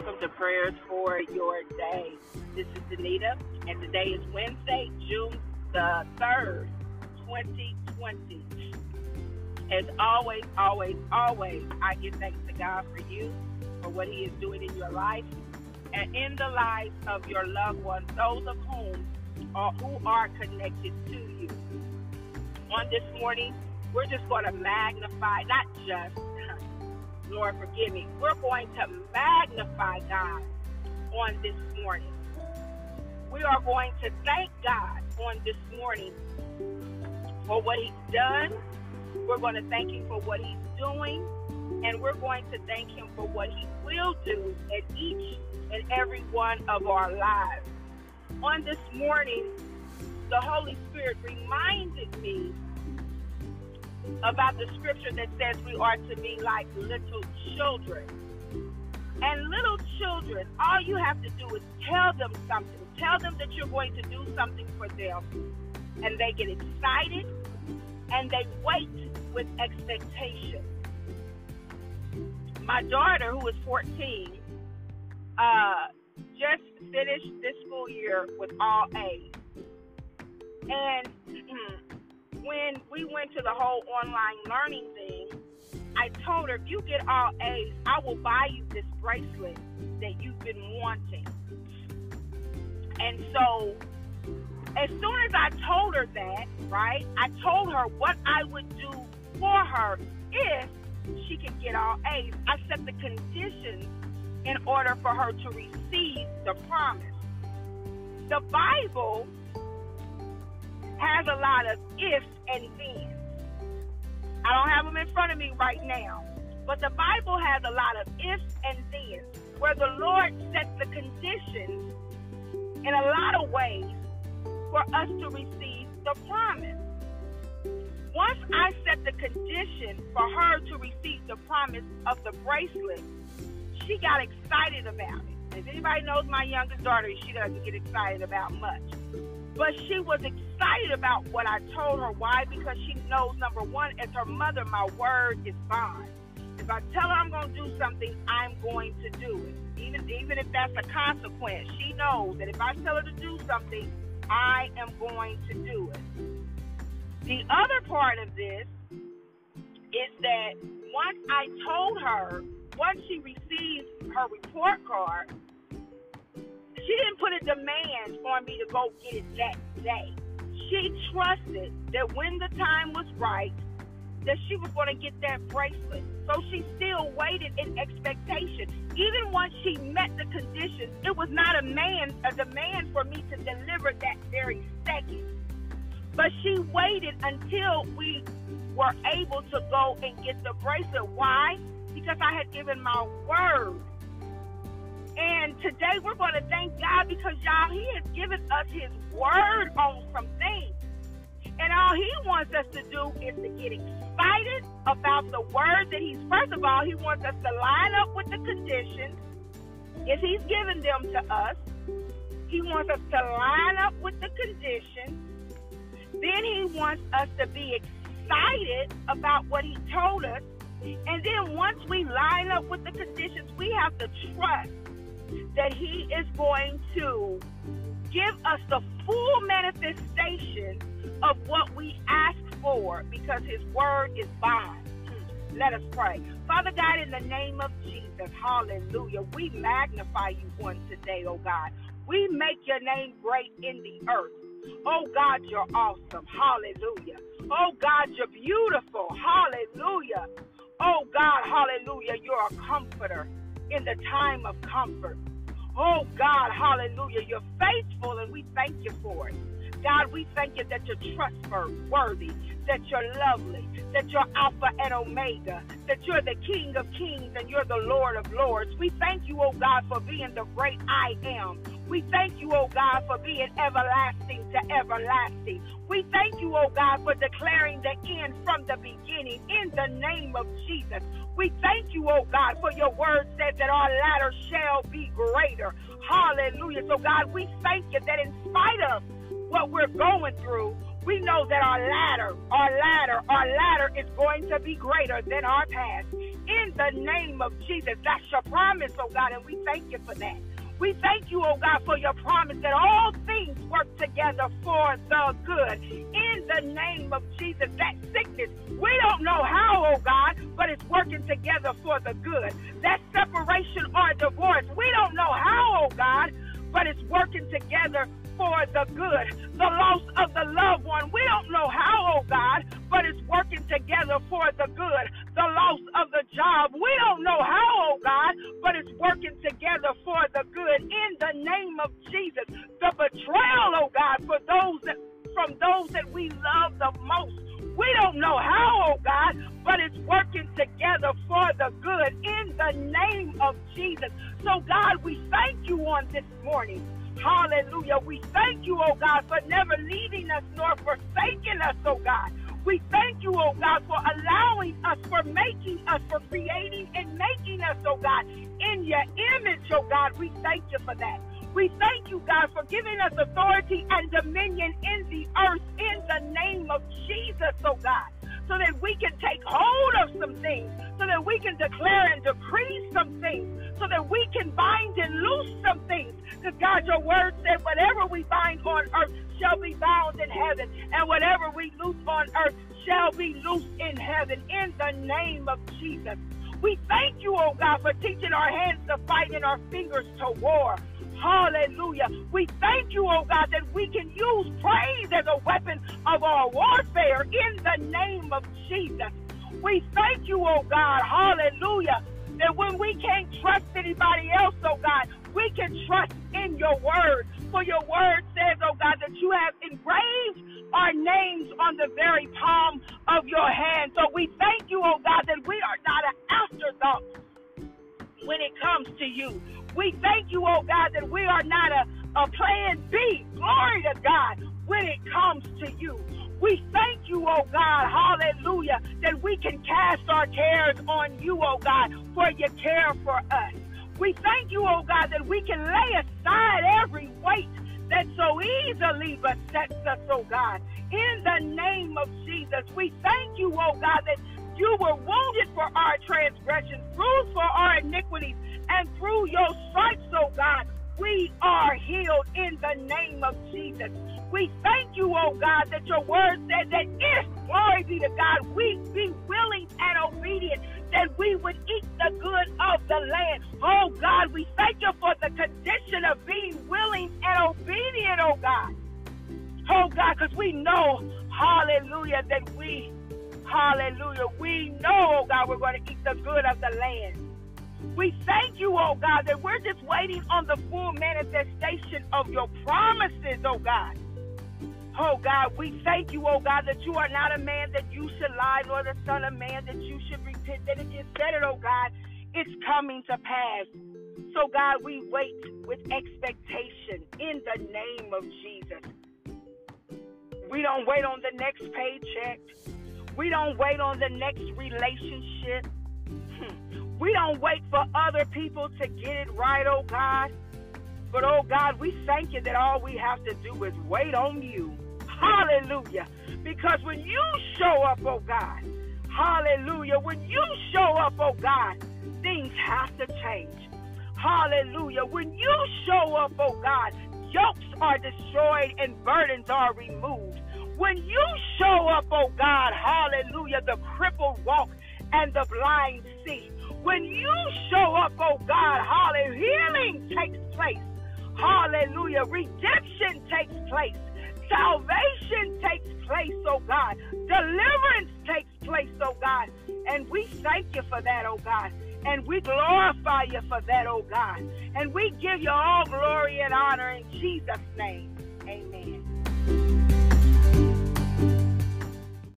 welcome to Prayers for Your Day. This is Danita, and today is Wednesday, June the 3rd, 2020. As always, always, always, I give thanks to God for you, for what He is doing in your life, and in the lives of your loved ones, those of whom are, who are connected to you. On this morning, we're just going to magnify, not just, Lord, forgive me. We're going to magnify God on this morning. We are going to thank God on this morning for what He's done. We're going to thank Him for what He's doing. And we're going to thank Him for what He will do in each and every one of our lives. On this morning, the Holy Spirit reminded me about the scripture that says we are to be like little children. And little children, all you have to do is tell them something. Tell them that you're going to do something for them. And they get excited and they wait with expectation. My daughter, who is 14, uh, just finished this school year with all A's. And when we went to the whole online learning thing, I told her, if you get all A's, I will buy you this bracelet that you've been wanting. And so, as soon as I told her that, right, I told her what I would do for her if she could get all A's. I set the conditions in order for her to receive the promise. The Bible has a lot of ifs and thens. I don't have them in front of me right now, but the Bible has a lot of ifs and thens where the Lord sets the conditions in a lot of ways for us to receive the promise. Once I set the condition for her to receive the promise of the bracelet, she got excited about it. If anybody knows my youngest daughter, she doesn't get excited about much. But she was excited about what I told her. Why? Because she knows, number one, as her mother, my word is bond. If I tell her I'm going to do something, I'm going to do it. Even, even if that's a consequence, she knows that if I tell her to do something, I am going to do it. The other part of this is that once I told her, once she received her report card, she didn't put a demand on me to go get it that day. She trusted that when the time was right, that she was going to get that bracelet. So she still waited in expectation. Even once she met the conditions, it was not a man a demand for me to deliver that very second. But she waited until we were able to go and get the bracelet. Why? Because I had given my word and today we're going to thank God because y'all, He has given us His word on some things. And all He wants us to do is to get excited about the word that He's, first of all, He wants us to line up with the conditions. If He's given them to us, He wants us to line up with the conditions. Then He wants us to be excited about what He told us. And then once we line up with the conditions, we have to trust that He is going to give us the full manifestation of what we ask for because His word is bond. Let us pray. Father God, in the name of Jesus, hallelujah, we magnify you on today, oh God. We make your name great in the earth. Oh God, you're awesome. Hallelujah. Oh God, you're beautiful. Hallelujah. Oh God, hallelujah, you're a comforter in the time of comfort. Oh God, hallelujah. You're faithful and we thank you for it. God, we thank you that you're trustworthy, that you're lovely, that you're Alpha and Omega, that you're the King of Kings and you're the Lord of Lords. We thank you, oh God, for being the great I am. We thank you, oh God, for being everlasting to everlasting. We thank you, oh God, for declaring the end from the beginning in the name of Jesus. We thank you, oh God, for your word says that our latter shall be greater. Hallelujah. So, God, we thank you that in spite of what we're going through, we know that our ladder, our ladder, our ladder is going to be greater than our past. In the name of Jesus, that's your promise, oh God, and we thank you for that. We thank you, oh God, for your promise that all things work together for the good. In the name of Jesus, that sickness, we don't know how, oh God, but it's working together for the good. That separation or divorce, we don't know how, oh God, but it's working together for the good. The loss of the loved one, we don't know how, oh God, but it's working together for the good. The loss of the job, we don't know how, oh God, but it's working together for the good. In the name of Jesus, the betrayal, oh God, for those that from those that we love the most. We don't know how, oh God, but it's working together for the good in the name of Jesus. So, God, we thank you on this morning. Hallelujah. We thank you, oh God, for never leaving us nor forsaking us, oh God. We thank you, oh God, for allowing us, for making us, for creating and making us, oh God, in your image, oh God. We thank you for that. We thank you, God, for giving us authority and dominion in the earth in the name of Jesus, oh God so that we can take hold of some things, so that we can declare and decree some things, so that we can bind and loose some things. Because God, your word said, whatever we bind on earth shall be bound in heaven, and whatever we loose on earth shall be loosed in heaven. In the name of Jesus. We thank you, oh God, for teaching our hands to fight and our fingers to war. Hallelujah. We thank you, oh God, that we can use praise as a weapon of our warfare in the name of Jesus. We thank you, oh God, hallelujah, that when we can't trust anybody else, oh God, we can trust in your word. For your word says, oh God, that you have engraved our names on the very palm of your hand. So we thank you, oh God, that we are not an afterthought when it comes to you. We thank you, oh God, that we are not a, a plan B. Glory to God when it comes to you. We thank you, oh God, hallelujah, that we can cast our cares on you, oh God, for you care for us. We thank you, oh God, that we can lay aside every weight that so easily besets us, oh God. In the name of Jesus, we thank you, oh God, that you were wounded for our transgressions, bruised for our iniquities, and through your stripes, oh God, we are healed in the name of Jesus. We thank you, oh God, that your word said that if, glory be to God, we be willing and obedient, that we would eat the good of the land. Oh God, we thank you for the condition of being willing and obedient, oh God. Oh God, because we know, hallelujah, that we, hallelujah, we know, oh God, we're going to eat the good of the land. We thank you, oh God, that we're just waiting on the full manifestation of your promises, oh God. Oh God, we thank you, oh God, that you are not a man that you should lie, nor the son of man that you should repent. That if you said it, oh God, it's coming to pass. So God, we wait with expectation in the name of Jesus. We don't wait on the next paycheck. We don't wait on the next relationship. Hmm. We don't wait for other people to get it right, oh God. But oh God, we thank you that all we have to do is wait on you. Hallelujah. Because when you show up, oh God, hallelujah, when you show up, oh God, things have to change. Hallelujah. When you show up, oh God, yokes are destroyed and burdens are removed. When you show up, oh God, hallelujah, the crippled walk and the blind see. When you show up, oh God, hallelujah, healing takes place. Hallelujah, redemption takes place. Salvation takes place, oh God. Deliverance takes place, oh God. And we thank you for that, oh God. And we glorify you for that, oh God. And we give you all glory and honor in Jesus' name. Amen.